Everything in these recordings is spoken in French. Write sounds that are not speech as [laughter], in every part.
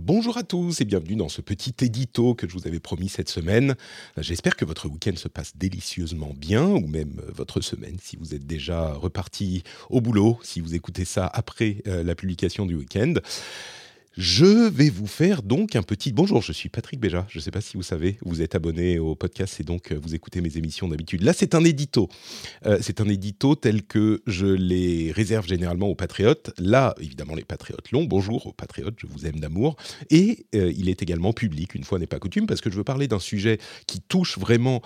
Bonjour à tous et bienvenue dans ce petit édito que je vous avais promis cette semaine. J'espère que votre week-end se passe délicieusement bien, ou même votre semaine si vous êtes déjà reparti au boulot, si vous écoutez ça après euh, la publication du week-end. Je vais vous faire donc un petit bonjour. Je suis Patrick Béja. Je ne sais pas si vous savez, vous êtes abonné au podcast et donc euh, vous écoutez mes émissions d'habitude. Là, c'est un édito. Euh, c'est un édito tel que je les réserve généralement aux patriotes. Là, évidemment, les patriotes l'ont. Bonjour aux patriotes, je vous aime d'amour. Et euh, il est également public, une fois n'est pas coutume, parce que je veux parler d'un sujet qui touche vraiment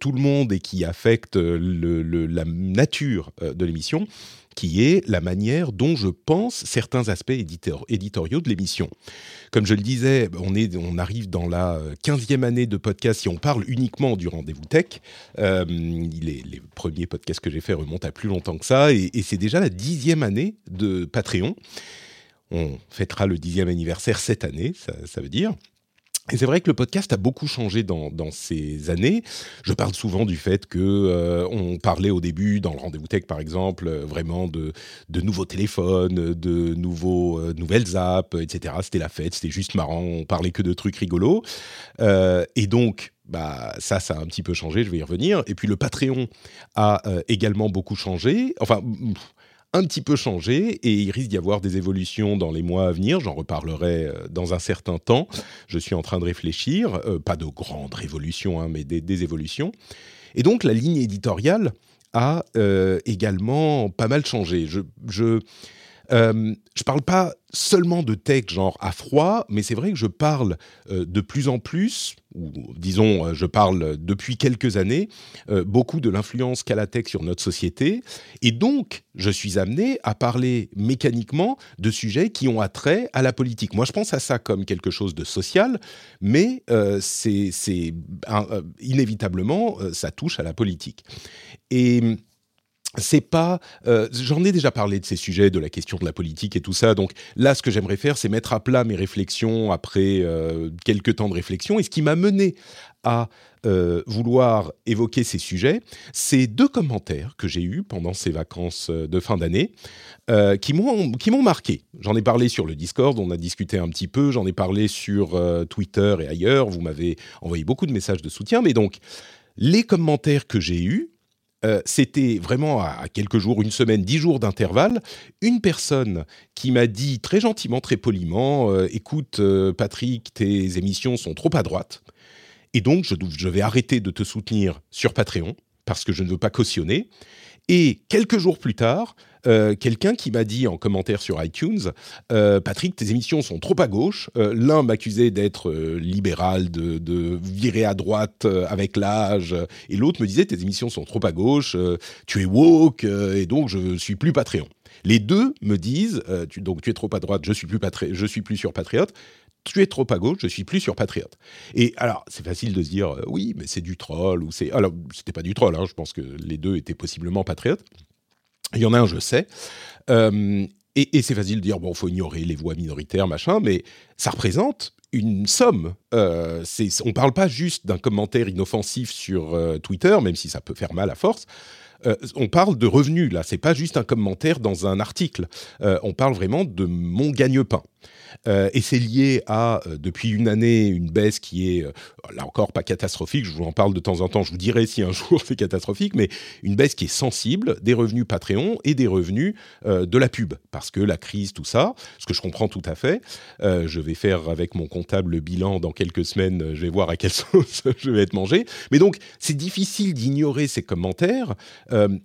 tout le monde et qui affecte la nature de l'émission qui est la manière dont je pense certains aspects éditoriaux de l'émission. Comme je le disais, on, est, on arrive dans la 15e année de podcast si on parle uniquement du rendez-vous tech. Euh, les, les, premiers podcasts que j'ai fait remontent à plus longtemps que ça, et, c'est déjà la dixième année de Patreon. On fêtera le dixième anniversaire cette année, ça veut dire. Et c'est vrai que le podcast a beaucoup changé dans, ces années. Je parle souvent du fait que euh, on parlait au début, dans le rendez-vous tech par exemple, euh, vraiment de, de, nouveaux téléphones, de nouveaux, euh, nouvelles apps, etc. C'était la fête, c'était juste marrant, on parlait que de trucs rigolos. et donc, bah, ça, ça a un petit peu changé, je vais y revenir. Et puis le Patreon a également beaucoup changé. Enfin, un petit peu changé et il risque d'y avoir des évolutions dans les mois à venir. J'en reparlerai euh, dans un certain temps. Je suis en train de réfléchir, euh, pas de grandes révolutions, hein, mais des, évolutions. Et donc la ligne éditoriale a euh, également pas mal changé. Je, je euh, je parle pas seulement de tech genre à froid, mais c'est vrai que je parle euh, de plus en plus, ou disons, euh, je parle depuis quelques années, beaucoup de l'influence qu'a la tech sur notre société, et donc je suis amené à parler mécaniquement de sujets qui ont attrait à la politique. Moi, je pense à ça comme quelque chose de social, mais c'est inévitablement, ça touche à la politique. Et c'est pas. Euh, j'en ai déjà parlé de ces sujets, de la question de la politique et tout ça. Donc là, ce que j'aimerais faire, c'est mettre à plat mes réflexions après euh, quelques temps de réflexion. Et ce qui m'a mené à euh, vouloir évoquer ces sujets, c'est deux commentaires que j'ai eus pendant ces vacances de fin d'année qui m'ont marqué. J'en ai parlé sur le Discord, on a discuté un petit peu. J'en ai parlé sur Twitter et ailleurs. Vous m'avez envoyé beaucoup de messages de soutien. Mais donc les commentaires que j'ai eus euh, c'était vraiment à, quelques jours, une semaine, dix jours d'intervalle, une personne qui m'a dit très gentiment, très poliment, euh, écoute euh, Patrick, tes émissions sont trop à droite, et donc je, je vais arrêter de te soutenir sur Patreon parce que je ne veux pas cautionner. Et quelques jours plus tard, euh, quelqu'un qui m'a dit en commentaire sur iTunes euh, Patrick, tes émissions sont trop à gauche. Euh, l'un m'accusait d'être libéral, de, virer à droite avec l'âge, et l'autre me disait tes émissions sont trop à gauche, tu es woke, et donc je suis plus Patreon. Les deux me disent tu, donc tu es trop à droite, je suis plus je suis plus sur Patriote tu es trop à gauche, je suis plus sur Patriote. Et alors, c'est facile de se dire, oui, mais c'est du troll, ou c'est... Alors, c'était pas du troll, hein, je pense que les deux étaient possiblement patriotes. Il y en a un, je sais. Euh, et, c'est facile de dire, bon, faut ignorer les voix minoritaires, machin, mais ça représente une somme. Euh, on ne parle pas juste d'un commentaire inoffensif sur euh, Twitter, même si ça peut faire mal à force. On parle de revenus, là. C'est pas juste un commentaire dans un article. on parle vraiment de mon gagne-pain. Euh, et c'est lié à, euh, depuis une année, une baisse qui est, euh, là encore, pas catastrophique. Je vous en parle de temps en temps. Je vous dirai si un [laughs] jour c'est catastrophique, mais une baisse qui est sensible des revenus Patreon et des revenus de la pub. Parce que la crise, tout ça, ce que je comprends tout à fait. je vais faire avec mon comptable le bilan dans quelques semaines. Je vais voir à quelle [laughs] sauce je vais être mangé. Mais donc, c'est difficile d'ignorer ces commentaires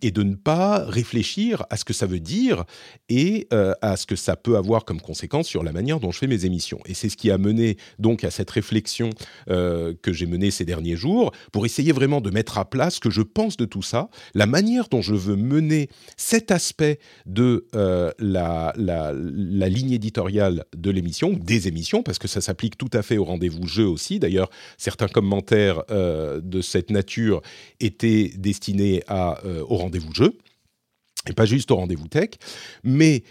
et de ne pas réfléchir à ce que ça veut dire et à ce que ça peut avoir comme conséquence sur la manière dont je fais mes émissions. Et c'est ce qui a mené donc à cette réflexion euh, que j'ai menée ces derniers jours pour essayer vraiment de mettre à plat ce que je pense de tout ça, la manière dont je veux mener cet aspect de euh, la, ligne éditoriale de l'émission, des émissions, parce que ça s'applique tout à fait au rendez-vous jeu aussi. D'ailleurs, certains commentaires euh, de cette nature étaient destinés à, au rendez-vous jeu et pas juste au rendez-vous tech, mais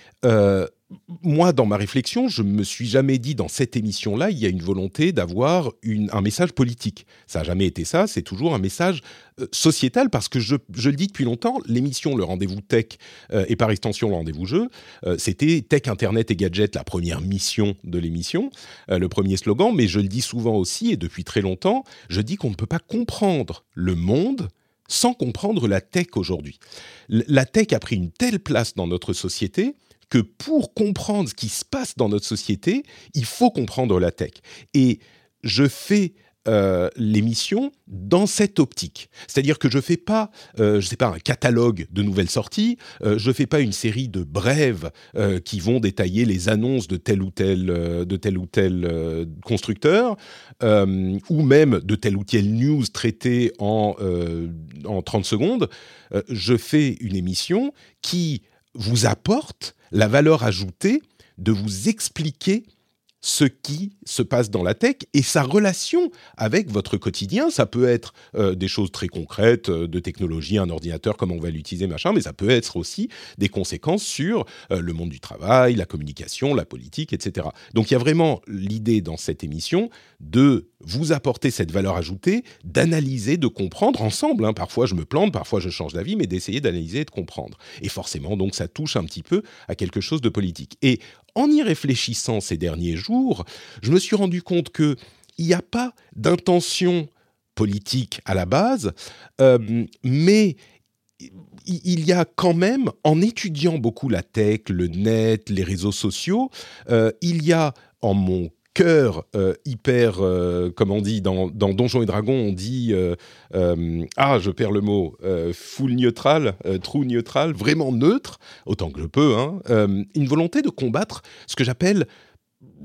moi, dans ma réflexion, je me suis jamais dit dans cette émission-là, il y a une volonté d'avoir un message politique. Ça n'a jamais été ça, c'est toujours un message euh, sociétal parce que je, le dis depuis longtemps, l'émission Le Rendez-vous Tech euh, et par extension Le Rendez-vous Jeu, euh, c'était Tech, Internet et Gadget, la première mission de l'émission, le premier slogan, mais je le dis souvent aussi et depuis très longtemps, je dis qu'on ne peut pas comprendre le monde sans comprendre la tech aujourd'hui. La tech a pris une telle place dans notre société que pour comprendre ce qui se passe dans notre société, il faut comprendre la tech. Et je fais euh, l'émission dans cette optique. C'est-à-dire que je fais pas, euh, je sais pas, un catalogue de nouvelles sorties, euh, je fais pas une série de brèves qui vont détailler les annonces de tel ou tel, de tel ou tel constructeur, ou même de tel ou tel news traité en, en 30 secondes. je fais une émission qui vous apporte la valeur ajoutée de vous expliquer ce qui se passe dans la tech et sa relation avec votre quotidien. Ça peut être euh, des choses très concrètes euh, de technologie, un ordinateur, comment on va l'utiliser, machin, mais ça peut être aussi des conséquences sur euh, le monde du travail, la communication, la politique, etc. Donc il y a vraiment l'idée dans cette émission de vous apporter cette valeur ajoutée, d'analyser, de comprendre ensemble. Hein. Parfois je me plante, parfois je change d'avis, mais d'essayer d'analyser et de comprendre. Et forcément, donc ça touche un petit peu à quelque chose de politique. Et en y réfléchissant ces derniers jours, je me suis rendu compte qu'il n'y a pas d'intention politique à la base, euh, mais il y a quand même, en étudiant beaucoup la tech, le net, les réseaux sociaux, euh, il y a en mon cœur euh, hyper, euh, comme on dit dans, Donjons et Dragons, on dit euh, ah je perds le mot full neutral, true neutral, vraiment neutre autant que je peux, hein, une volonté de combattre ce que j'appelle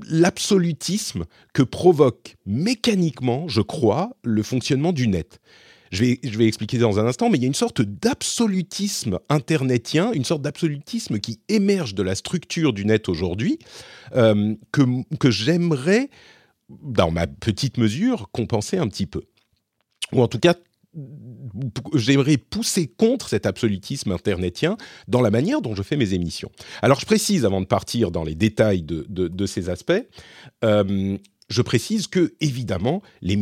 l'absolutisme que provoque mécaniquement, je crois, le fonctionnement du net. Je vais, expliquer dans un instant, mais il y a une sorte d'absolutisme internetien, une sorte d'absolutisme qui émerge de la structure du net aujourd'hui, euh, que, j'aimerais, dans ma petite mesure, compenser un petit peu. Ou en tout cas, j'aimerais pousser contre cet absolutisme internetien dans la manière dont je fais mes émissions. Alors je précise avant de partir dans les détails de, de, ces aspects, euh, je précise que, évidemment, les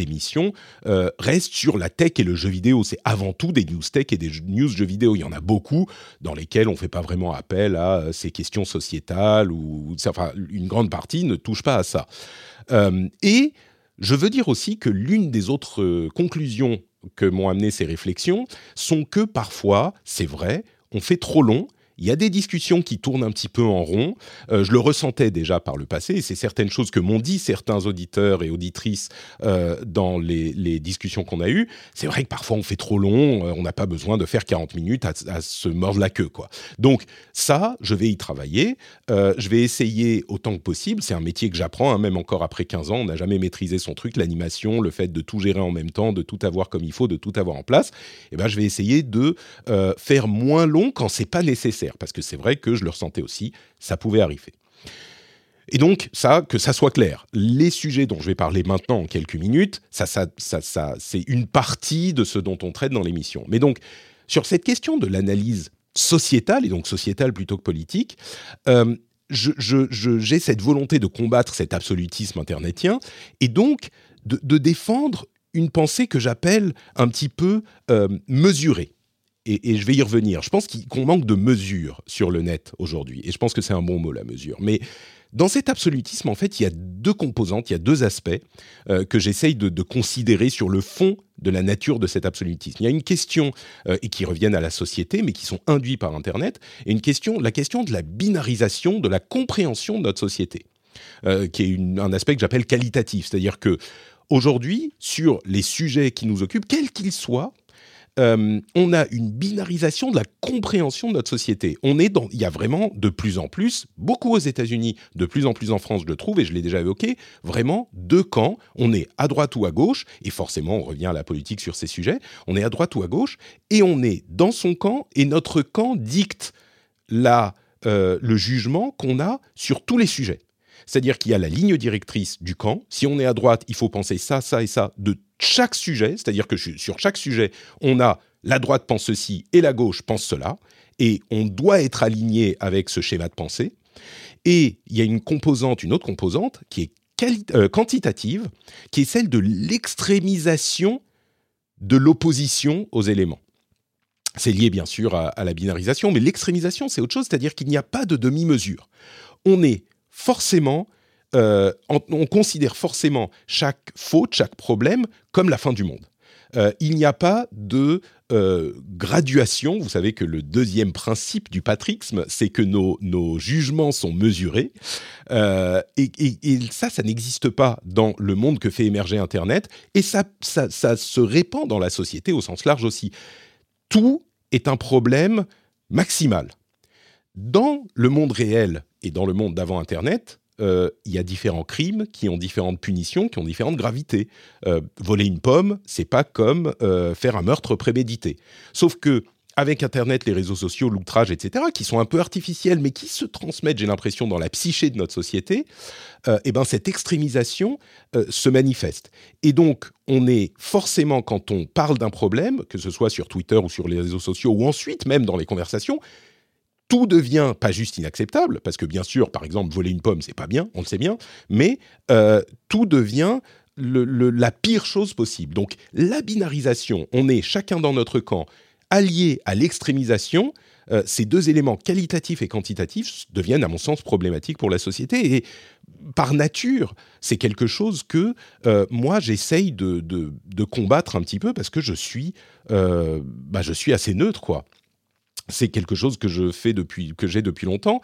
émissions euh, restent sur la tech et le jeu vidéo. C'est avant tout des news tech et des news jeux vidéo. Il y en a beaucoup dans lesquels on ne fait pas vraiment appel à euh, ces questions sociétales ou, enfin, une grande partie ne touche pas à ça. Euh, et je veux dire aussi que l'une des autres conclusions que m'ont amené ces réflexions sont que parfois, c'est vrai, on fait trop long il y a des discussions qui tournent un petit peu en rond. Euh, je le ressentais déjà par le passé, c'est certaines choses que m'ont dit certains auditeurs et auditrices euh, dans les, discussions qu'on a eues. C'est vrai que parfois on fait trop long, euh, on n'a pas besoin de faire 40 minutes à, se mordre la queue. quoi. Donc ça, je vais y travailler. je vais essayer autant que possible. C'est un métier que j'apprends, hein, même encore après 15 ans. On n'a jamais maîtrisé son truc, l'animation, le fait de tout gérer en même temps, de tout avoir comme il faut, de tout avoir en place. Et eh ben, je vais essayer de faire moins long quand c'est pas nécessaire parce que c'est vrai que je le ressentais aussi, ça pouvait arriver. Et donc, ça, que ça soit clair, les sujets dont je vais parler maintenant en quelques minutes, ça, ça, ça, c'est une partie de ce dont on traite dans l'émission. Mais donc, sur cette question de l'analyse sociétale, et donc sociétale plutôt que politique, euh, j'ai cette volonté de combattre cet absolutisme internetien, et donc de, défendre une pensée que j'appelle un petit peu euh, mesurée et, je vais y revenir. Je pense qu'on manque de mesure sur le net aujourd'hui. Et je pense que c'est un bon mot, la mesure. Mais dans cet absolutisme, en fait, il y a deux composantes, il y a deux aspects euh, que j'essaye de, considérer sur le fond de la nature de cet absolutisme. Il y a une question, euh, et qui reviennent à la société, mais qui sont induits par Internet, et une question, la question de la binarisation, de la compréhension de notre société, euh, qui est un aspect que j'appelle qualitatif. C'est-à-dire que aujourd'hui, sur les sujets qui nous occupent, quels qu'ils soient, euh, on a une binarisation de la compréhension de notre société. On est dans, il y a vraiment de plus en plus, beaucoup aux États-Unis, de plus en plus en France, je le trouve, et je l'ai déjà évoqué, vraiment deux camps. On est à droite ou à gauche, et forcément, on revient à la politique sur ces sujets. On est à droite ou à gauche, et on est dans son camp, et notre camp dicte la, euh, le jugement qu'on a sur tous les sujets. C'est-à-dire qu'il y a la ligne directrice du camp. Si on est à droite, il faut penser ça, ça et ça de chaque sujet. C'est-à-dire que sur chaque sujet, on a la droite pense ceci et la gauche pense cela. Et on doit être aligné avec ce schéma de pensée. Et il y a une composante, une autre composante, qui est euh, quantitative, qui est celle de l'extrémisation de l'opposition aux éléments. C'est lié bien sûr à, la binarisation, mais l'extrémisation, c'est autre chose, c'est-à-dire qu'il n'y a pas de demi-mesure. On est forcément, euh, on, considère forcément chaque faute, chaque problème comme la fin du monde. Euh, il n'y a pas de euh, graduation. Vous savez que le deuxième principe du patrixme, c'est que nos, jugements sont mesurés. Et, ça, ça n'existe pas dans le monde que fait émerger Internet. Et ça, ça se répand dans la société au sens large aussi. Tout est un problème maximal. Dans le monde réel et dans le monde d'avant Internet, euh, il y a différents crimes qui ont différentes punitions, qui ont différentes gravités. Euh, voler une pomme, c'est pas comme euh, faire un meurtre prémédité. Sauf que avec Internet, les réseaux sociaux, l'outrage, etc., qui sont un peu artificiels, mais qui se transmettent, j'ai l'impression, dans la psyché de notre société, eh ben cette extrémisation se manifeste. Et donc, on est forcément, quand on parle d'un problème, que ce soit sur Twitter ou sur les réseaux sociaux, ou ensuite même dans les conversations, tout devient pas juste inacceptable, parce que bien sûr, par exemple, voler une pomme, c'est pas bien, on le sait bien, mais euh, tout devient la pire chose possible. Donc la binarisation, on est chacun dans notre camp, allié à l'extrémisation, euh, ces deux éléments qualitatifs et quantitatifs deviennent, à mon sens, problématiques pour la société. Et par nature, c'est quelque chose que euh, moi, j'essaye de, combattre un petit peu parce que je suis, bah, je suis assez neutre, quoi c'est quelque chose que je fais depuis que j'ai depuis longtemps.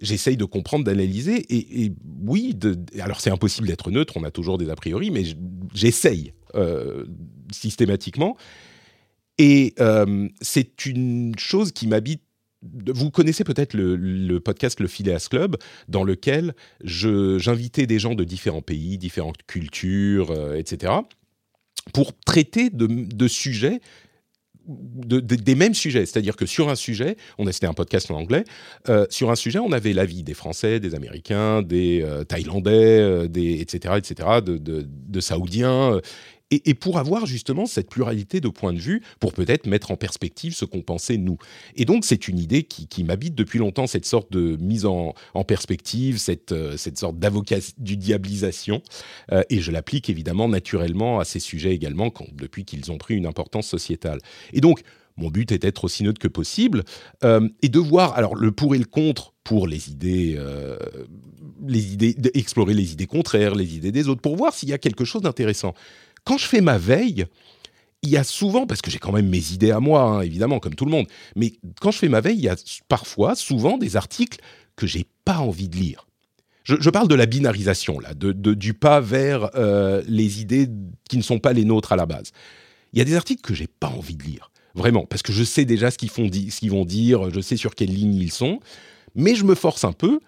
J'essaye de comprendre, d'analyser, et, oui, alors c'est impossible d'être neutre, on a toujours des a priori, mais j'essaye euh, systématiquement. Et euh, c'est une chose qui m'habite. Vous connaissez peut-être le, podcast Le Phileas Club, dans lequel j'invitais des gens de différents pays, différentes cultures, euh, etc., pour traiter de sujets des mêmes sujets. C'est-à-dire que sur un sujet, on a c'était un podcast en anglais, euh, sur un sujet, on avait l'avis des Français, des Américains, des euh, Thaïlandais, euh, des, etc., etc., de, de Saoudiens et, pour avoir justement cette pluralité de points de vue, pour peut-être mettre en perspective ce qu'on pensait nous. Et donc c'est une idée qui, m'habite depuis longtemps, cette sorte de mise en, perspective, cette, euh, cette sorte d'avocat du diabolisation, euh, et je l'applique évidemment naturellement à ces sujets également, depuis qu'ils ont pris une importance sociétale. Et donc, mon but est d'être aussi neutre que possible euh, et de voir alors le pour et le contre pour les idées, les idées, explorer les idées contraires, les idées des autres, pour voir s'il y a quelque chose d'intéressant quand je fais ma veille, il y a souvent, parce que j'ai quand même mes idées à moi, hein, évidemment, comme tout le monde, mais quand je fais ma veille, il y a parfois, souvent, des articles que j'ai pas envie de lire. Je, parle de la binarisation, là, du pas vers euh, les idées qui ne sont pas les nôtres à la base. Il y a des articles que j'ai pas envie de lire, vraiment, parce que je sais déjà ce qu'ils, font ce qu'ils vont dire, je sais sur quelle ligne ils sont, mais je me force un peu,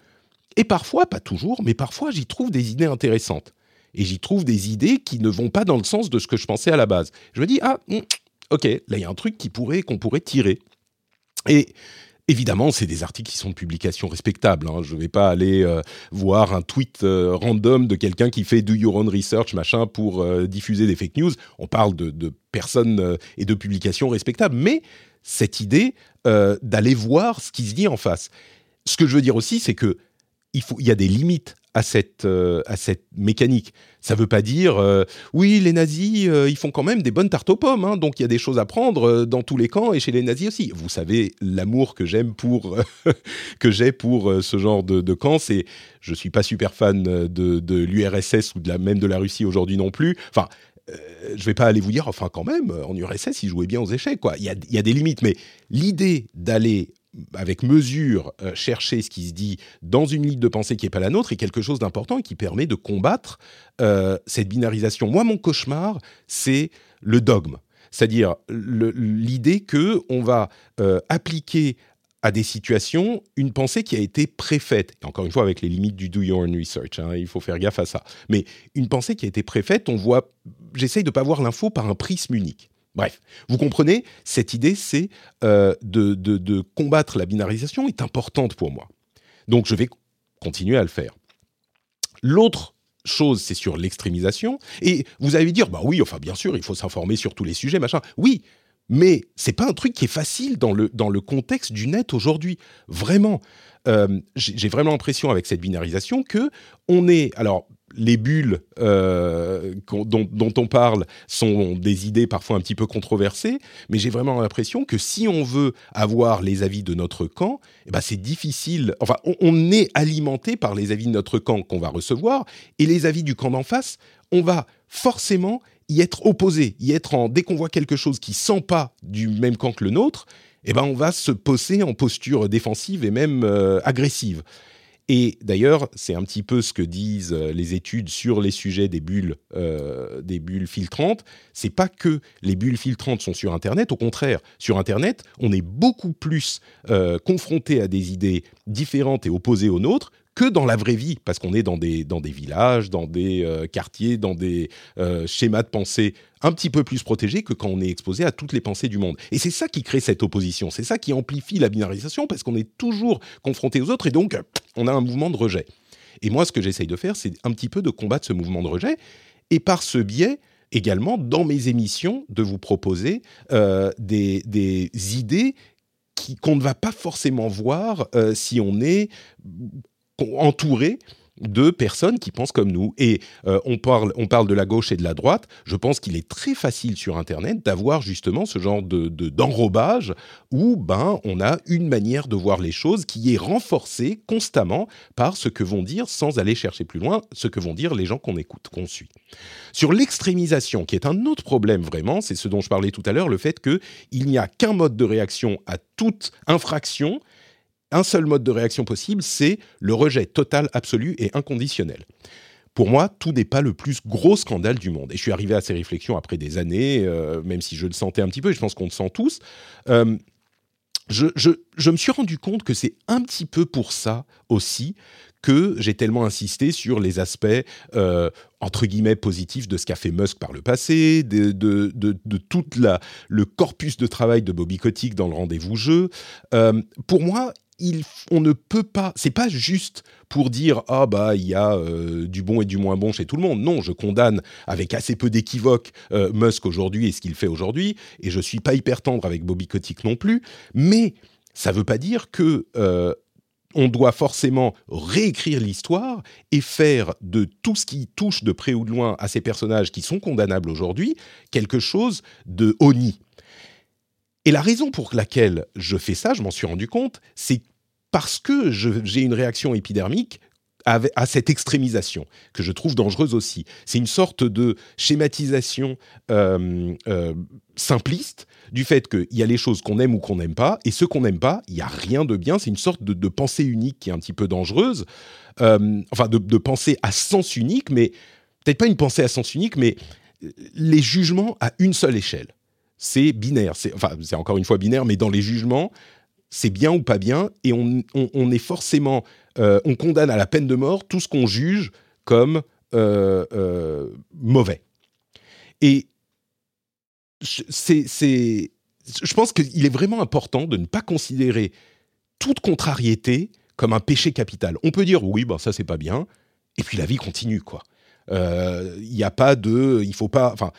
et parfois, pas toujours, mais parfois j'y trouve des idées intéressantes et j'y trouve des idées qui ne vont pas dans le sens de ce que je pensais à la base. Je me dis ah hmm, ok là il y a un truc qui pourrait qu'on pourrait tirer et Évidemment, c'est des articles qui sont de publication respectable. Hein. Je ne vais pas aller euh, voir un tweet euh, random de quelqu'un qui fait do your own research, machin, pour euh, diffuser des fake news. On parle de, personnes et de publications respectables. Mais cette idée d'aller voir ce qui se dit en face. Ce que je veux dire aussi, c'est que il, faut, il y a des limites à cette, euh, à cette mécanique. Ça ne veut pas dire, euh, oui, les nazis, euh, ils font quand même des bonnes tartes aux pommes, hein, donc il y a des choses à prendre dans tous les camps et chez les nazis aussi. Vous savez l'amour que j'aime pour [laughs] que j'ai pour ce genre de, de camp. C'est, je suis pas super fan de, l'URSS ou de la, même de la Russie aujourd'hui non plus. Enfin, je vais pas aller vous dire, enfin quand même, en URSS, ils jouaient bien aux échecs, quoi. Il y a, y a des limites, mais l'idée d'aller avec mesure, euh, chercher ce qui se dit dans une ligne de pensée qui n'est pas la nôtre est quelque chose d'important et qui permet de combattre euh, cette binarisation. Moi, mon cauchemar, c'est le dogme, c'est-à-dire l'idée que on va euh, appliquer à des situations une pensée qui a été préfaite. Encore une fois, avec les limites du do your own research, hein, il faut faire gaffe à ça. Mais une pensée qui a été préfaite, on voit. J'essaye de pas voir l'info par un prisme unique. Bref, vous comprenez, cette idée, c'est euh, de, combattre la binarisation est importante pour moi. Donc je vais continuer à le faire. L'autre chose, c'est sur l'extrémisation. Et vous allez dire, bah oui, enfin bien sûr, il faut s'informer sur tous les sujets, machin. Oui, Mais c'est pas un truc qui est facile dans le, contexte du net aujourd'hui. Vraiment. Euh, j'ai vraiment l'impression avec cette binarisation que on est. Alors, les bulles euh, dont, on parle sont des idées parfois un petit peu controversées, mais j'ai vraiment l'impression que si on veut avoir les avis de notre camp, eh ben c'est difficile. Enfin, on, est alimenté par les avis de notre camp qu'on va recevoir, et les avis du camp d'en face, on va forcément y être opposé, y être en dès qu'on voit quelque chose qui sent pas du même camp que le nôtre, eh ben on va se poser en posture défensive et même euh, agressive. Et d'ailleurs, c'est un petit peu ce que disent euh, les études sur les sujets des bulles, euh, des bulles filtrantes. C'est pas que les bulles filtrantes sont sur Internet. Au contraire, sur Internet, on est beaucoup plus euh, confronté à des idées différentes et opposées aux nôtres que dans la vraie vie, parce qu'on est dans des, villages, dans des euh, quartiers, dans des schémas de pensée un petit peu plus protégés que quand on est exposé à toutes les pensées du monde. Et c'est ça qui crée cette opposition, c'est ça qui amplifie la binarisation, parce qu'on est toujours confronté aux autres, et donc on a un mouvement de rejet. Et moi, ce que j'essaye de faire, c'est un petit peu de combattre ce mouvement de rejet, et par ce biais, également, dans mes émissions, de vous proposer euh, des, des idées qu'on ne va pas forcément voir si on est entouré de personnes qui pensent comme nous. Et euh, on, parle, on parle de la gauche et de la droite. Je pense qu'il est très facile sur Internet d'avoir justement ce genre de, d'enrobage où ben, on a une manière de voir les choses qui est renforcée constamment par ce que vont dire, sans aller chercher plus loin, ce que vont dire les gens qu'on écoute, qu'on suit. Sur l'extrémisation, qui est un autre problème vraiment, c'est ce dont je parlais tout à l'heure, le fait qu'il n'y a qu'un mode de réaction à toute infraction un seul mode de réaction possible, c'est le rejet total, absolu et inconditionnel. Pour moi, tout n'est pas le plus gros scandale du monde. Et je suis arrivé à ces réflexions après des années, euh, même si je le sentais un petit peu, et je pense qu'on le sent tous. Euh, je, me suis rendu compte que c'est un petit peu pour ça aussi que j'ai tellement insisté sur les aspects euh, entre guillemets positifs de ce qu'a fait Musk par le passé, de, de, de, tout le corpus de travail de Bobby Kotick dans le rendez-vous jeu. pour moi, on ne peut pas. C'est pas juste pour dire ah bah il y a euh, du bon et du moins bon chez tout le monde. Non, je condamne avec assez peu d'équivoque euh, Musk aujourd'hui et ce qu'il fait aujourd'hui, et je suis pas hyper tendre avec Bobby Kotick non plus. Mais ça veut pas dire que euh, on doit forcément réécrire l'histoire et faire de tout ce qui touche de près ou de loin à ces personnages qui sont condamnables aujourd'hui quelque chose de honni. Et la raison pour laquelle je fais ça, je m'en suis rendu compte, c'est parce que j'ai une réaction épidermique à, cette extrémisation que je trouve dangereuse aussi. C'est une sorte de schématisation euh, euh, simpliste du fait qu'il y a les choses qu'on aime ou qu'on n'aime pas, et ce qu'on n'aime pas, il n'y a rien de bien. C'est une sorte de, pensée unique qui est un petit peu dangereuse, euh, enfin de, pensée à sens unique, mais peut-être pas une pensée à sens unique, mais les jugements à une seule échelle. C'est binaire, c'est encore une fois binaire, mais dans les jugements, c'est bien ou pas bien, et on, est forcément, euh, on condamne à la peine de mort tout ce qu'on juge comme euh, euh, mauvais. Et c'est, je pense qu'il est vraiment important de ne pas considérer toute contrariété comme un péché capital. On peut dire oui, ben ça c'est pas bien, et puis la vie continue quoi. Il n'y a pas de, il faut pas, enfin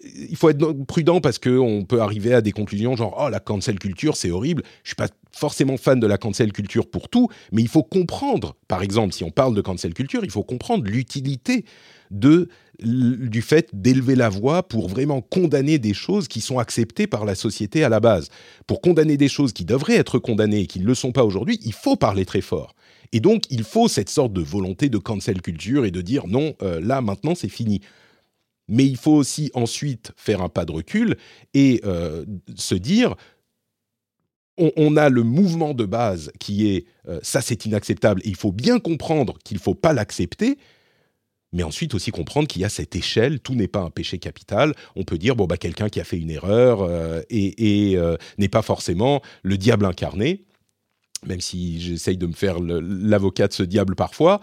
il faut être prudent parce qu'on peut arriver à des conclusions genre oh la cancel culture c'est horrible. Je suis pas forcément fan de la cancel culture pour tout, mais il faut comprendre, par exemple, si on parle de cancel culture, il faut comprendre l'utilité de du fait d'élever la voix pour vraiment condamner des choses qui sont acceptées par la société à la base. Pour condamner des choses qui devraient être condamnées et qui ne le sont pas aujourd'hui, il faut parler très fort. Et donc, il faut cette sorte de volonté de cancel culture et de dire non, euh, là, maintenant, c'est fini mais il faut aussi ensuite faire un pas de recul et euh, se dire on, a le mouvement de base qui est euh, ça c'est inacceptable il faut bien comprendre qu'il ne faut pas l'accepter mais ensuite aussi comprendre qu'il y a cette échelle, tout n'est pas un péché capital. On peut dire, bon, bah, quelqu'un qui a fait une erreur euh, et, n'est pas forcément le diable incarné, même si j'essaye de me faire l'avocat de ce diable parfois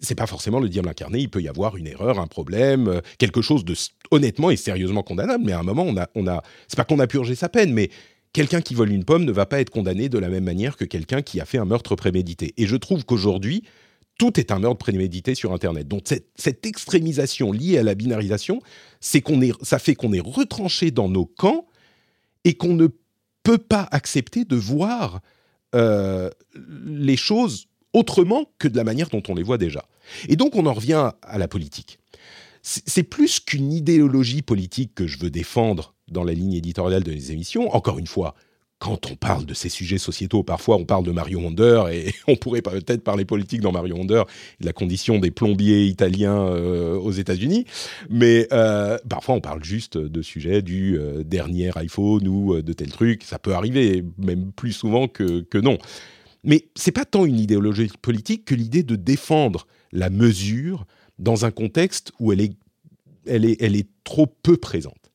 c'est pas forcément le diable incarné. Il peut y avoir une erreur, un problème, euh, quelque chose de honnêtement et sérieusement condamnable. Mais à un moment, on a, on a, c'est pas qu'on a purgé sa peine, mais quelqu'un qui vole une pomme ne va pas être condamné de la même manière que quelqu'un qui a fait un meurtre prémédité. Et je trouve qu'aujourd'hui, tout est un meurtre prémédité sur Internet. Donc cette, extrémisation liée à la binarisation, c'est qu'on est, ça fait qu'on est retranché dans nos camps et qu'on ne peut pas accepter de voir euh, les choses autrement que de la manière dont on les voit déjà. Et donc on en revient à la politique. C'est plus qu'une idéologie politique que je veux défendre dans la ligne éditoriale de mes émissions. Encore une fois, quand on parle de ces sujets sociétaux, parfois on parle de Mario Wonder et [laughs] on pourrait peut-être parler politique dans Mario Wonder, de la condition des plombiers italiens euh, aux États-Unis, mais euh, parfois on parle juste de sujets du euh, dernier iPhone ou de tel truc. Ça peut arriver, même plus souvent que, que non. Mais c'est pas tant une idéologie politique que l'idée de défendre la mesure dans un contexte où elle est, trop peu présente.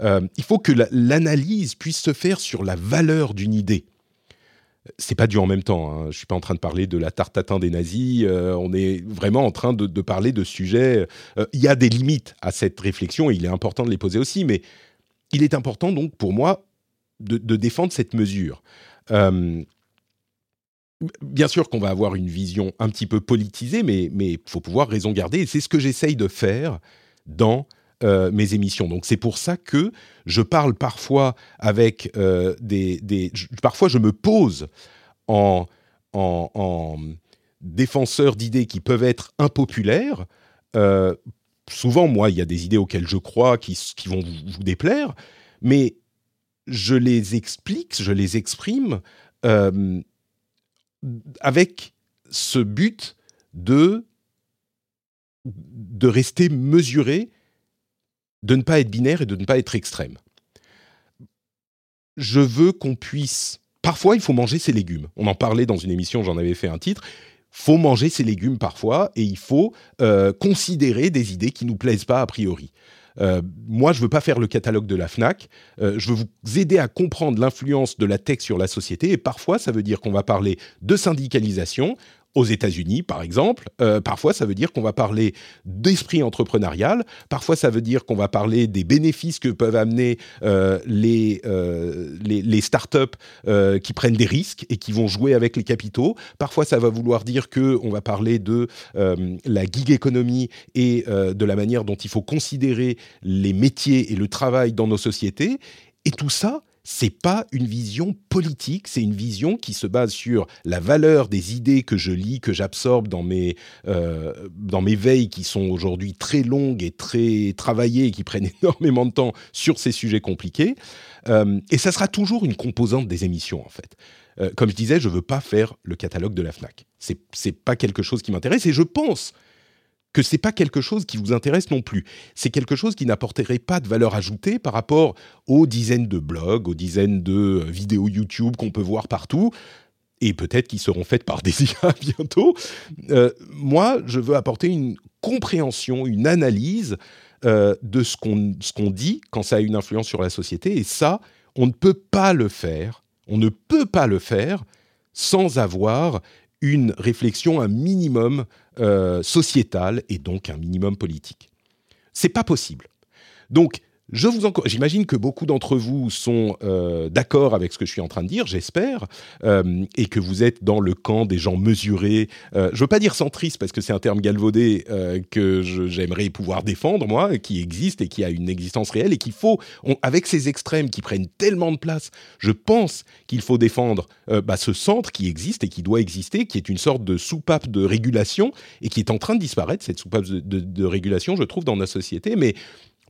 Euh, il faut que l'analyse puisse se faire sur la valeur d'une idée. C'est pas du en même temps. Hein. Je suis pas en train de parler de la tarte tatin des nazis. Euh, on est vraiment en train de, parler de sujets. Euh, il y a des limites à cette réflexion et il est important de les poser aussi. Mais il est important donc pour moi de, défendre cette mesure. Bien sûr qu'on va avoir une vision un petit peu politisée, mais il faut pouvoir raison garder. Et c'est ce que j'essaye de faire dans euh, mes émissions. Donc c'est pour ça que je parle parfois avec euh, des, Parfois je me pose en, en, défenseur d'idées qui peuvent être impopulaires. Euh, souvent, moi, il y a des idées auxquelles je crois qui vont vous, déplaire, mais je les explique, je les exprime avec ce but de, de rester mesuré de ne pas être binaire et de ne pas être extrême. Je veux qu'on puisse... Parfois, il faut manger ses légumes. On en parlait dans une émission, j'en avais fait un titre. faut manger ses légumes parfois et il faut euh, considérer des idées qui nous plaisent pas a priori. Euh, moi, je veux pas faire le catalogue de la Fnac. Euh, je veux vous aider à comprendre l'influence de la tech sur la société. Et parfois, ça veut dire qu'on va parler de syndicalisation aux États-Unis, par exemple. Euh, parfois, ça veut dire qu'on va parler d'esprit entrepreneurial. Parfois, ça veut dire qu'on va parler des bénéfices que peuvent amener euh, les, euh, les, startups euh, qui prennent des risques et qui vont jouer avec les capitaux. Parfois, ça va vouloir dire que on va parler de la gig économie et de la manière dont il faut considérer les métiers et le travail dans nos sociétés. Et tout ça, c'est pas une vision politique, c'est une vision qui se base sur la valeur des idées que je lis, que j'absorbe dans mes euh, dans mes veilles qui sont aujourd'hui très longues et très travaillées et qui prennent [laughs] énormément de temps sur ces sujets compliqués. Euh, et ça sera toujours une composante des émissions en fait. Euh, comme je disais, je veux pas faire le catalogue de la Fnac. C'est c'est pas quelque chose qui m'intéresse et je pense que c'est pas quelque chose qui vous intéresse non plus. C'est quelque chose qui n'apporterait pas de valeur ajoutée par rapport aux dizaines de blogs, aux dizaines de vidéos YouTube qu'on peut voir partout et peut-être qui seront faites par [laughs] des IA bientôt. Euh, moi, je veux apporter une compréhension, une analyse euh, de ce qu'on dit quand ça a une influence sur la société. Et ça, on ne peut pas le faire. On ne peut pas le faire sans avoir une réflexion un minimum euh, sociétale et donc un minimum politique. C'est pas possible. Donc je vous J'imagine que beaucoup d'entre vous sont euh, d'accord avec ce que je suis en train de dire, j'espère, euh, et que vous êtes dans le camp des gens mesurés. Euh, je veux pas dire centriste parce que c'est un terme galvaudé euh, que j'aimerais pouvoir défendre moi, qui existe et qui a une existence réelle et qu'il faut, avec ces extrêmes qui prennent tellement de place, je pense qu'il faut défendre bah, ce centre qui existe et qui doit exister, qui est une sorte de soupape de régulation et qui est en train de disparaître cette soupape de, régulation, je trouve, dans notre société, mais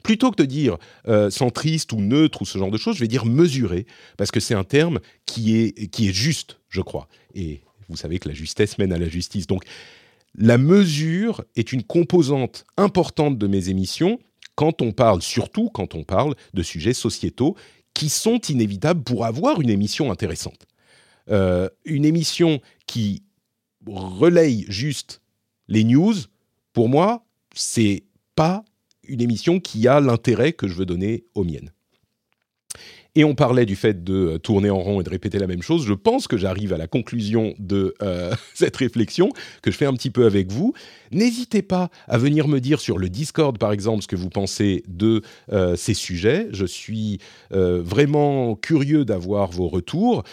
plutôt que de dire euh, centriste ou neutre ou ce genre de choses, je vais dire mesuré, parce que c'est un terme qui est, qui est juste, je crois. Et vous savez que la justesse mène à la justice. Donc, la mesure est une composante importante de mes émissions quand on parle, surtout quand on parle de sujets sociétaux qui sont inévitables pour avoir une émission intéressante. Euh, une émission qui relaye juste les news, pour moi, c'est pas une émission qui a l'intérêt que je veux donner aux miennes. Et on parlait du fait de euh, tourner en rond et de répéter la même chose. Je pense que j'arrive à la conclusion de euh, [laughs] cette réflexion que je fais un petit peu avec vous. N'hésitez pas à venir me dire sur le Discord, par exemple, ce que vous pensez de euh, ces sujets. Je suis vraiment curieux d'avoir vos retours.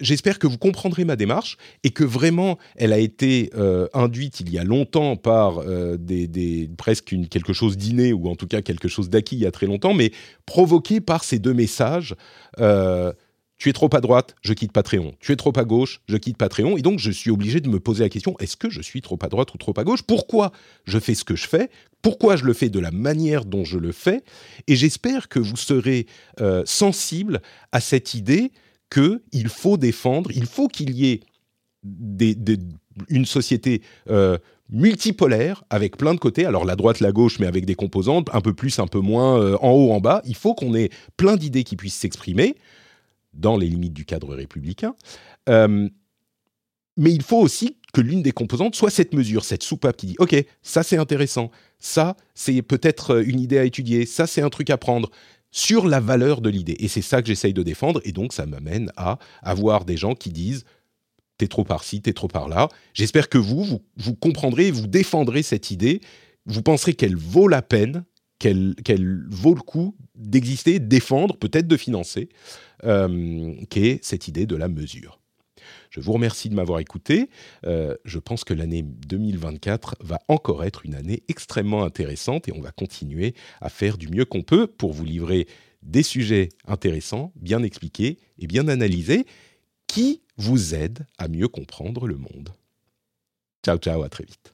J'espère que vous comprendrez ma démarche et que vraiment elle a été induite il y a longtemps par presque quelque chose d'inné ou en tout cas quelque chose d'acquis il y a très longtemps, mais provoquée par ces deux messages message. Euh, tu es trop à droite, je quitte Patreon. Tu es trop à gauche, je quitte Patreon. Et donc, je suis obligé de me poser la question est-ce que je suis trop à droite ou trop à gauche? Pourquoi je fais ce que je fais? Pourquoi je le fais de la manière dont je le fais? Et j'espère que vous serez euh, sensible à cette idée qu'il faut défendre, il faut qu'il y ait une société euh, multipolaire avec plein de côtés. Alors la droite, la gauche, mais avec des composantes un peu plus, un peu moins, euh, en haut, en bas. Il faut qu'on ait plein d'idées qui puissent s'exprimer dans les limites du cadre républicain. Euh, mais il faut aussi que l'une des composantes soit cette mesure, cette soupape qui dit OK, ça c'est intéressant, ça c'est peut-être une idée à étudier, ça c'est un truc à prendre sur la valeur de l'idée. Et c'est ça que j'essaye de défendre. Et donc ça m'amène à avoir des gens qui disent t'es trop par-ci, t'es trop par-là. J'espère que vous, vous, vous comprendrez, vous défendrez cette idée. Vous penserez qu'elle vaut la peine, qu'elle vaut le coup d'exister, de défendre, peut-être de financer, euh, qu'est cette idée de la mesure. Je vous remercie de m'avoir écouté. Euh, je pense que l'année 2024 va encore être une année extrêmement intéressante et on va continuer à faire du mieux qu'on peut pour vous livrer des sujets intéressants, bien expliqués et bien analysés, qui vous aident à mieux comprendre le monde. Ciao, ciao, à très vite.